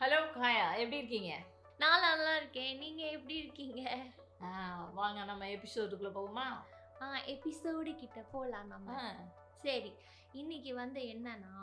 Hello காயா எப்படி இருக்கீங்க? நான் நல்லா இருக்கேன். நீங்க எப்படி இருக்கீங்க? ஆ, வாங்க நம்ம எபிசோடுக்குள்ள போகுமா ஆ எபிசோடு கிட்ட போலாம் நம்ம. சரி. இன்னைக்கு வந்து என்னன்னா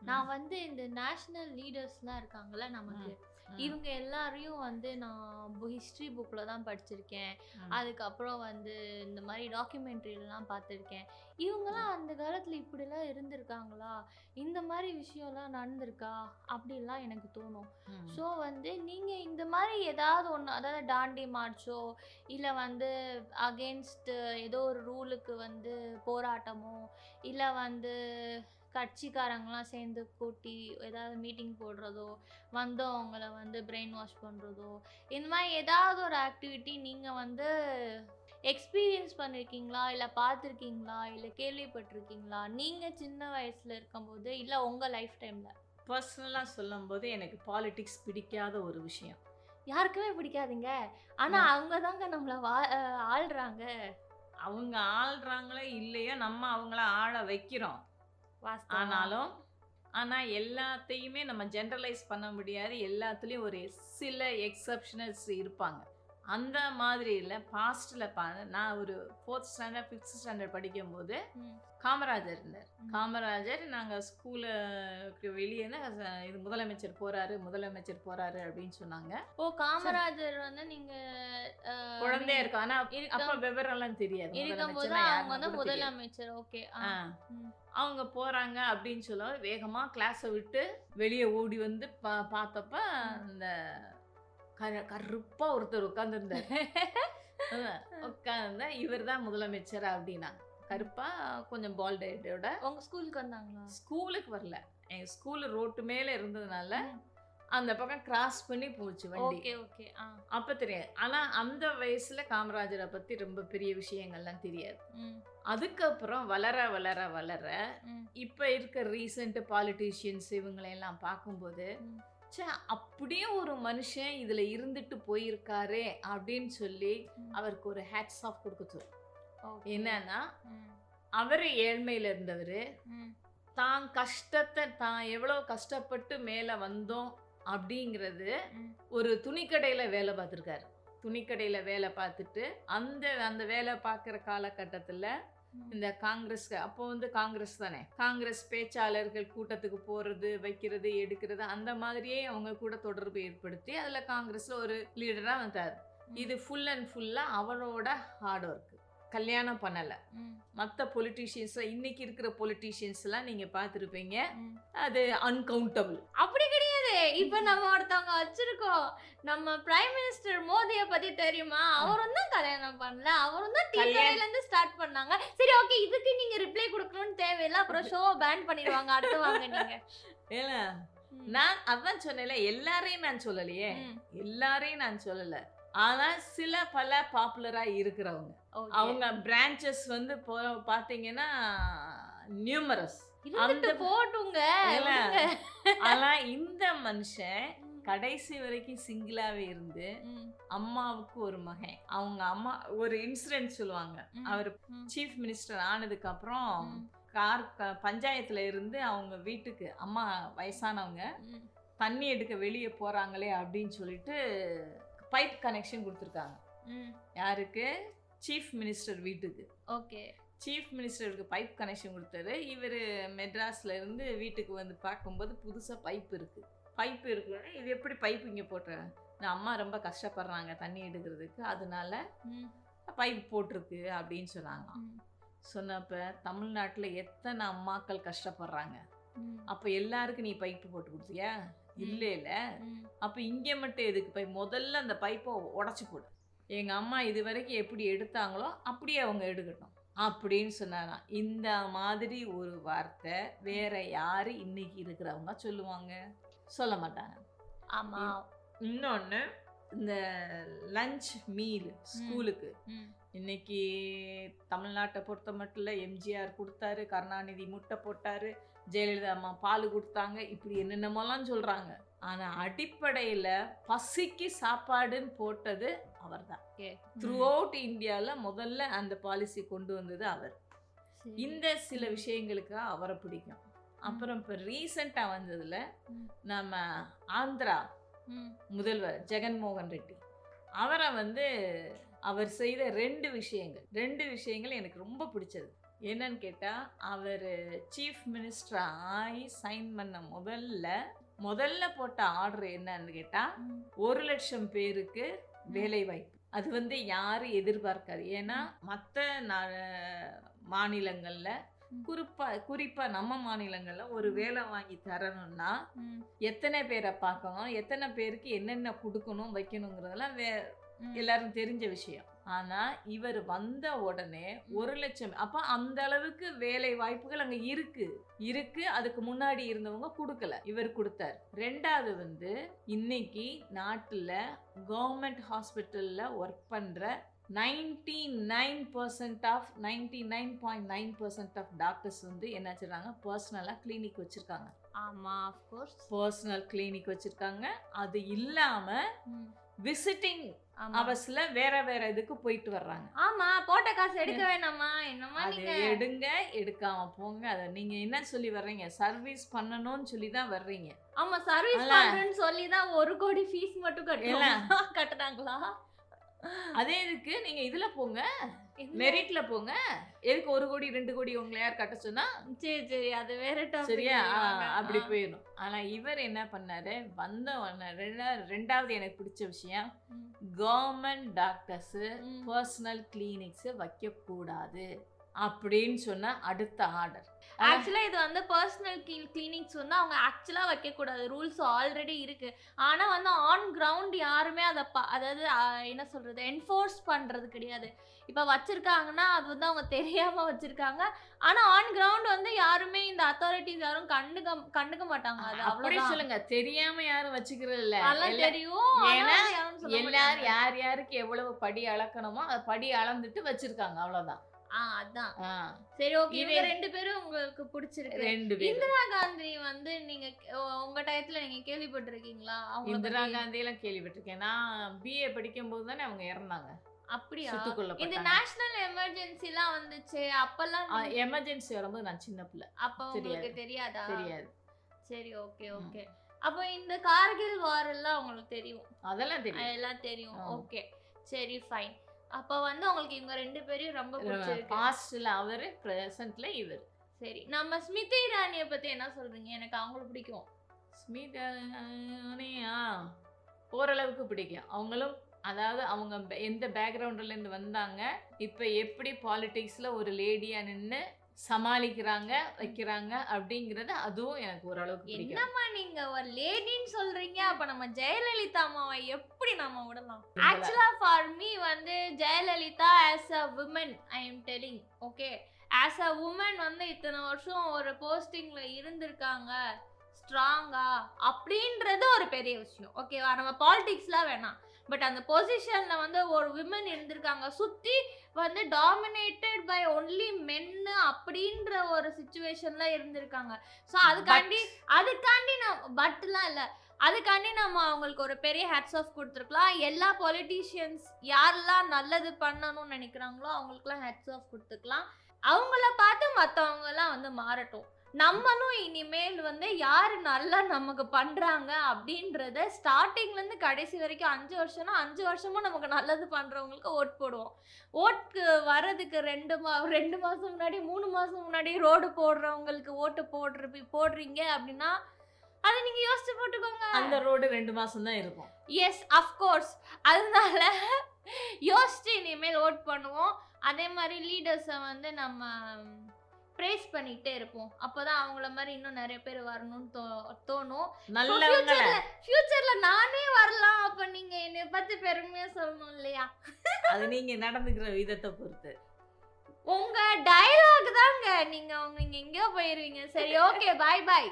நான் வந்து இந்த நேஷனல் லீடர்ஸ்லாம் இருக்காங்கல்ல நமக்கு இவங்க எல்லாரையும் வந்து நான் ஹிஸ்ட்ரி புக்கில் தான் படிச்சிருக்கேன். அதுக்கப்புறம் வந்து இந்த மாதிரி டாக்குமெண்ட்ரிலாம் பார்த்துருக்கேன். இவங்கெல்லாம் அந்த காலத்தில் இப்படிலாம் இருந்திருக்காங்களா? இந்த மாதிரி விஷயம்லாம் நடந்திருக்கா? அப்படிலாம் எனக்கு தோணும். ஸோ வந்து நீங்கள் இந்த மாதிரி ஏதாவது ஒன்று அதாவது டாண்டி மார்ச்சோ இல்லை வந்து அகேன்ஸ்ட் ஏதோ ஒரு ரூலுக்கு வந்து போராட்டமோ இல்லை வந்து கட்சிக்காரங்களாம் சேர்ந்து கூட்டி ஏதாவது மீட்டிங் போடுறதோ வந்தவங்கள வந்து பிரெயின் வாஷ் பண்ணுறதோ இந்த மாதிரி ஏதாவது ஒரு ஆக்டிவிட்டி நீங்கள் வந்து எக்ஸ்பீரியன்ஸ் பண்ணியிருக்கீங்களா இல்லை பார்த்துருக்கீங்களா? இல்லை கேள்விப்பட்டிருக்கீங்களா? நீங்கள் சின்ன வயசில் இருக்கும்போது இல்லை உங்கள் லைஃப் டைமில் பர்சனலாக சொல்லும்போது எனக்கு பாலிடிக்ஸ் பிடிக்காத ஒரு விஷயம். யாருக்குமே பிடிக்காதுங்க. ஆனா அவங்க தாங்க நம்மள வா ஆள்றாங்க. அவங்க ஆள்றாங்களோ இல்லையோ நம்ம அவங்கள ஆள வைக்கிறோம். ஆனாலும் ஆனால் எல்லாத்தையுமே நம்ம ஜென்ரலைஸ் பண்ண முடியாது. எல்லாத்துலேயும் ஒரு சில எக்ஸப்ஷனல்ஸ் இருப்பாங்க. அந்த மாதிரி இல்லை பாஸ்டில் பா நான் ஒரு ஃபோர்த் ஸ்டாண்டர்ட் ஃபிஃப்த் ஸ்டாண்டர்ட் படிக்கும்போது. காமராஜர் இருந்தார். காமராஜர் நாங்கள் ஸ்கூலுக்கு வெளியே இது முதலமைச்சர் போறாரு முதலமைச்சர் போறாரு அப்படின்னு சொன்னாங்க ஓ காமராஜர் வந்து நீங்க அஹ், குழந்தையா இருக்கும் ஆனா இருக்க- அப்ப விவரம்லாம் தெரியாது இருக்கும்போது அவங்க வந்து. முதலமைச்சர் ஓகே. அவங்க போறாங்க அப்படின்னு சொல்ல வேகமா கிளாஸை விட்டு வெளியே ஓடி வந்து பா பார்த்தப்ப இந்த கரு கருப்பா ஒருத்தர் உட்காந்துருந்தார் உட்கார்ந்தா இவர் தான் முதலமைச்சர் அப்படின்னா. கருப்பா கொஞ்சம் பால்டேட்டோட உங்க ஸ்கூலுக்கு வந்தாங்களா? ஸ்கூலுக்கு வரல. எங்க ஸ்கூல் ரோட்டு மேல இருந்ததுனால. அந்த பக்கம் கிராஸ் பண்ணி போச்சு வண்டி. Okay okay. அப்ப தெரியாது. ஆனா அந்த வயசுல காமராஜரை பத்தி ரொம்ப பெரிய விஷயங்கள்லாம் தெரியாது. அதுக்கப்புறம் வளர வளர வளர இப்ப இருக்க ரீசெண்ட் பாலிட்டிஷியன்ஸ் இவங்களையெல்லாம் பார்க்கும்போது ச்சே அப்படியே ஒரு மனுஷன் இதுல இருந்துட்டு போயிருக்காரே அப்படின்னு சொல்லி. அவருக்கு ஒரு ஹேட்ஸ் ஆஃப் கொடுக்குது ஓகே. என்னன்னா அவரு ஏழ்மையில இருந்தவர் தான் கஷ்டத்தை தான் எவ்வளோ கஷ்டப்பட்டு மேலே வந்தோம் அப்படிங்கிறது. ஒரு துணிக்கடையில் வேலை பார்த்துருக்காரு துணிக்கடையில் வேலை பார்த்துட்டு அந்த அந்த வேலை பார்க்குற காலகட்டத்தில். இந்த காங்கிரஸ் அப்போ வந்து காங்கிரஸ் தானே? காங்கிரஸ் பேச்சாளர்கள் கூட்டத்துக்கு போகிறது வைக்கிறது எடுக்கிறது அந்த மாதிரியே அவங்க கூட தொடர்பு ஏற்படுத்தி அதில் காங்கிரஸில் ஒரு லீடராக வந்தார். இது ஃபுல் அண்ட் ஃபுல்லாக அவரோட ஹார்ட் ஒர்க் கல்யாணம் பண்ணலை. மற்ற பொலிட்டீஷியன்ஸ் இன்னைக்கு இருக்கிற பொலிட்டீஷியன்ஸ்லாம் நீங்கள் பார்த்துருப்பீங்க. அது அன்கவுண்டபிள் அப்படி கிடையாது இப்ப நம்ம ஒருத்தவங்க வச்சிருக்கோம். நம்ம பிரைம் மினிஸ்டர் மோதிய பத்தி தெரியுமா? அவரும் தான் கல்யாணம் பண்ணல. அவரும் தான் இருந்து ஸ்டார்ட் பண்ணாங்க. சரி ஓகே இதுக்கு நீங்க ரிப்ளை கொடுக்கணும்னு தேவையில்ல. அப்புறம் ஷோ பேன் பண்ணிடுவாங்க. அடுத்து வாங்க நீங்க. ஏல. நான் அதான் சொன்னேன்ல எல்லாரையும் நான் சொல்லலையே. எல்லாரையும் நான் சொல்லல. ஆனா சில பல பாப்புலரா இருக்கிறவங்க. அவங்க பிரான்ச்சஸ் வந்து போ- பாத்தீங்கன்னா நியூமரஸ் அந்த- போட்டுங்க. ஆனா இந்த மனுஷன். கடைசி வரைக்கும் சிங்கிளாவே இருந்து. அம்மாவுக்கு ஒரு மகன் அவங்க அம்மா ஒரு இன்சிடென்ட் சொல்லுவாங்க. அவர். சீஃப் மினிஸ்டர் ஆனதுக்கு அப்புறம். கார் பஞ்சாயத்துல இருந்து அவங்க வீட்டுக்கு அம்மா வயசானவங்க. தண்ணி எடுக்க வெளியே போறாங்களே அப்படின்னு சொல்லிட்டு பைப் கனெக்ஷன் கொடுத்துருக்காங்க. யாருக்கு சீஃப் மினிஸ்டர் வீட்டுக்கு ஓகே சீஃப் மினிஸ்டருக்கு பைப் கனெக்ஷன் கொடுத்தாரு. இவர் மெட்ராஸ்ல இருந்து வீட்டுக்கு வந்து பார்க்கும்போது புதுசாக பைப் இருக்கு. பைப் இருக்கு இது எப்படி பைப் இங்கே நான் அம்மா ரொம்ப கஷ்டப்படுறாங்க தண்ணி எடுக்கிறதுக்கு. அதனால. பைப் போட்டிருக்கு அப்படின்னு சொன்னாங்க. சொன்னப்ப தமிழ்நாட்டில் எத்தனை அம்மாக்கள் கஷ்டப்படுறாங்க. அப்போ எல்லாருக்கும் நீ பைப்பு போட்டு கொடுத்தியா? இல்லை இல்லை. அப்போ இங்கே மட்டும் எதுக்கு பைப் முதல்ல அந்த பைப்பை உடச்சி போடு. எங்கள் அம்மா இது வரைக்கும் எப்படி எடுத்தாங்களோ அப்படியே அவங்க எடுக்கட்டும். அப்படின்னு சொன்னாராம். இந்த மாதிரி ஒரு வார்த்தை வேற யாரு இன்னைக்கு இருக்கிறவங்க சொல்லுவாங்க? சொல்ல மாட்டாங்க. ஆமா. இன்னொன்று இந்த லஞ்ச் மீல் ஸ்கூலுக்கு. இன்னைக்கு தமிழ்நாட்டை பொறுத்த மட்டும் இல்லை எம்ஜிஆர் கொடுத்தாரு கருணாநிதி முட்டை போட்டாரு ஜெயலலிதா அம்மா பால் கொடுத்தாங்க இப்படி என்னென்னமோலாம் சொல்றாங்க. ஆனா அடிப்படையில பசிக்கு சாப்பாடுன்னு போட்டது அவர்தான் Okay. த்ரூ அவுட் இந்தியாவில் முதல்ல அந்த பாலிசி கொண்டு வந்தது அவர். இந்த சில விஷயங்களுக்கு அவரை பிடிக்கும் அப்புறம் இப்போ ரீசெண்டாக வந்ததுல. நம்ம ஆந்திரா முதல்வர் ஜெகன்மோகன் ரெட்டி அவரை வந்து அவர் செய்த ரெண்டு விஷயங்கள் ரெண்டு விஷயங்கள் எனக்கு ரொம்ப பிடிச்சது என்னன்னு கேட்டால் அவர் சீஃப் மினிஸ்டர் ஆகி சைன் பண்ண முதல்ல முதல்ல போட்ட ஆர்டர் என்னன்னு கேட்டால். ஒரு லட்சம் பேருக்கு வேலை வாய்ப்பு அது வந்து யாரும் எதிர்பார்க்காது ஏன்னா மற்ற மாநிலங்களில் ம். குறிப்பா குறிப்பா நம்ம மாநிலங்கள்ல ஒரு வேலை வாங்கி தரணும்னா. எத்தனை பேரை பார்க்கணும் எத்தனை பேருக்கு என்னென்ன கொடுக்கணும் வைக்கணுங்கிறதெல்லாம் வே. எல்லாரும் தெரிஞ்ச விஷயம் ஆனா இவர் வந்த உடனே ஒரு லட்சம். அப்ப அந்த அளவுக்கு வேலை வாய்ப்புகள் அங்க இருக்கு. இருக்கு அதுக்கு முன்னாடி இருந்தவங்க கொடுக்கல. இவர் கொடுத்தார். ரெண்டாவது வந்து இன்னைக்கு நாட்டுல கவர்மெண்ட் ஹாஸ்பிட்டல்ல ஒர்க் பண்ற ninety nine percent of ninety nine point nine percent of doctors வந்து என்ன செய்றாங்க பர்சனலாக கிளினிக் வச்சுருக்காங்க. ஆமா of course. பர்சனல் கிளினிக் வச்சுருக்காங்க. அது இல்லாமல். விசிட்டிங் ஆமா. அவர்ஸ்ல வேற வேற இதுக்கு போயிட்டு வர்றாங்க. ஆமா போட்ட காசு எடுக்க வேணாமா? என்னமா நீங்க? எடுங்க எடுக்காம போங்க. அதை நீங்க என்ன சொல்லி வர்றீங்க? சர்வீஸ் பண்ணணும்னு சொல்லி தான் வர்றீங்க. ஆமா சர்வீஸ். பண்றேன்னு சொல்லி தான் ஒரு கோடி ஃபீஸ் மட்டும் கட்டலாம் கட்டுறாங்களா? அதே இதுக்கு நீங்க இதுல போங்க? மெரிட்ல போங்க. எதுக்கு ஒரு கோடி ரெண்டு கோடி உங்களை யார் கட்ட சொன்னா சரி சரி அது வேற சரியா? அப்படி போயிடும் ஆனா இவர் என்ன பண்ணாரு? வந்த ரெண்டாவது எனக்கு பிடிச்ச விஷயம் கவர்மெண்ட் டாக்டர்ஸ் பர்சனல் கிளினிக்ஸ் வைக்க கூடாது அப்படின்னு சொன்ன அடுத்த ஆர்டர் ஆக்சுவலா இது வந்து பர்சனல் கிளினிக்ஸ் வந்து அவங்க ஆக்சுவலா வைக்க கூடாது ரூல்ஸ் ஆல்ரெடி இருக்கு. ஆனா வந்து ஆன் கிரவுண்ட் யாருமே அதை ப- அதாவது என்ன சொல்றது என்ஃபோர்ஸ் பண்றது கிடையாது. இப்ப வச்சிருக்காங்கன்னா அது வந்து அவங்க தெரியாம வச்சிருக்காங்க. ஆனா ஆன் கிரவுண்ட் வந்து யாருமே இந்த அத்தாரிட்டிஸ் யாரும் கண்டுக்க கண்டுக்க மாட்டாங்க. அது அப்படி சொல்லுங்க. தெரியாம யாரும் வச்சுக்கிறது இல்ல. அதெல்லாம் தெரியும். எல்லாரும். யார் யாருக்கு எவ்வளவு படி அளக்கணுமோ அதை படி அளந்துட்டு வச்சிருக்காங்க. அவ்வளவுதான். ஆ அதான். சரி ஓகே இவங்க ரெண்டு பேரும் உங்களுக்கு பிடிச்சிருக்கு. ரெண்டு பேரும். இந்திரா காந்தி வந்து நீங்க உங்க டயத்துல நீங்க கேள்விப்பட்டிருக்கீங்களா? இந்திரா? காந்தி எல்லாம் கேள்விப்பட்டிருக்கேன். நான் பிஏ படிக்கும் போது தானே அவங்க இறந்தாங்க. அப்படியா? இந்த நேஷனல் எமர்ஜென்சி எல்லாம் வந்துச்சு அப்பெல்லாம் எமர்ஜென்சி வரும்போது நான் சின்ன பிள்ளை. அப்ப உங்களுக்கு தெரியாதா. தெரியாது? சரி ஓகே. ஓகே அப்ப இந்த கார்கில் வார் எல்லாம் உங்களுக்கு தெரியும். அதெல்லாம் தெரியும். அதெல்லாம் தெரியும். ஓகே சரி ஃபைன் அப்ப வந்து உங்களுக்கு இவங்க ரெண்டு பேரையும் ரொம்ப பிடிச்சிருக்கு. பாஸ்ட்ல அவரு பிரசன்ட்ல இவர். சரி நம்ம ஸ்மிருதி இரானிய பத்தி என்ன சொல்றீங்க? எனக்கு அவங்கள பிடிக்கும். ஸ்மிதா ஓரளவுக்கு பிடிக்கும். அவங்களும் அதாவது அவங்க எந்த பேக்ரவுண்ட்ல இருந்து வந்தாங்க இப்போ எப்படி பாலிடிக்ஸ்ல ஒரு லேடியா நின்று சமாளிக்கிறாங்க வைக்கிறாங்க அப்படிங்கறது அதுவும் எனக்கு ஓரளவுக்கு பிடிக்கும். என்னம்மா நீங்க ஒரு லேடின்னு சொல்றீங்க? அப்ப நம்ம ஜெயலலிதா அம்மாவை எப்படி நம்ம விடலாம்? விடல. Actually for Jayalalithaa as a woman I am telling okay as a woman வந்து இத்தனை வருஷம் ஒரு போஸ்டிங்கில் இருந்திருக்காங்க ஸ்ட்ராங்கா அப்படின்றது ஒரு பெரிய விஷயம் ஓகேவா நம்ம பாலிடிக்ஸ்லாம் வேணாம். பட் அந்த பொசிஷன்ல வந்து ஒரு விமன் இருந்திருக்காங்க. சுத்தி வந்து டாமினேட்டட் பை ஒன்லி மென்னு அப்படின்ற ஒரு சுச்சுவேஷன்ல இருந்திருக்காங்க. ஸோ அதுக்காண்டி அதுக்காண்டி நம்ம பட்லாம் இல்லை. அதுக்காண்டி நம்ம அவங்களுக்கு ஒரு பெரிய ஹேட்ஸ் ஆஃப் கொடுத்துருக்கலாம். எல்லா பொலிட்டீஷியன்ஸ் யாரெல்லாம் நல்லது பண்ணணும்னு நினைக்கிறாங்களோ அவங்களுக்குலாம் ஹேட்ஸ் ஆஃப் கொடுத்துக்கலாம். அவங்கள பார்த்து மற்றவங்கலாம் வந்து மாறட்டும். நம்மளும் இனிமேல் வந்து யார் நல்லா நமக்கு பண்ணுறாங்க அப்படின்றத ஸ்டார்டிங்லேருந்து கடைசி வரைக்கும் அஞ்சு வருஷம்னா அஞ்சு வருஷமும் நமக்கு நல்லது பண்ணுறவங்களுக்கு ஓட் போடுவோம். ஓட்டுக்கு வர்றதுக்கு ரெண்டு மா ரெண்டு மாதம் முன்னாடி மூணு மாதம் முன்னாடி ரோடு போடுறவங்களுக்கு ஓட்டு போடுற போடுறீங்க அப்படின்னா அதை நீங்கள் யோசிச்சு போட்டுக்கோங்க. அந்த ரோடு ரெண்டு மாசம் தான் இருக்கும். எஸ் அஃப்கோர்ஸ் அதனால யோசிச்சு இனிமேல் ஓட் பண்ணுவோம். அதே மாதிரி லீடர்ஸை வந்து நம்ம ப்ரேஸ் பண்ணிக்கிட்டே இருப்போம். அப்போதான் அவங்கள மாதிரி இன்னும் நிறைய பேர் வரணும்னு தோ தோணும். ஃபியூச்சர்ல நானே வரலாம். அப்ப நீங்க என்னை பத்தி பெருமையா சொல்லணும் இல்லையா? அது நீங்க நடந்துக்கிற விதத்தை பொறுத்து. உங்க டயலாக் தாங்க. நீங்க நீங்க எங்கேயோ போயிருவீங்க. சரி okay bye bye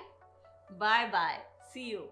bye bye see you.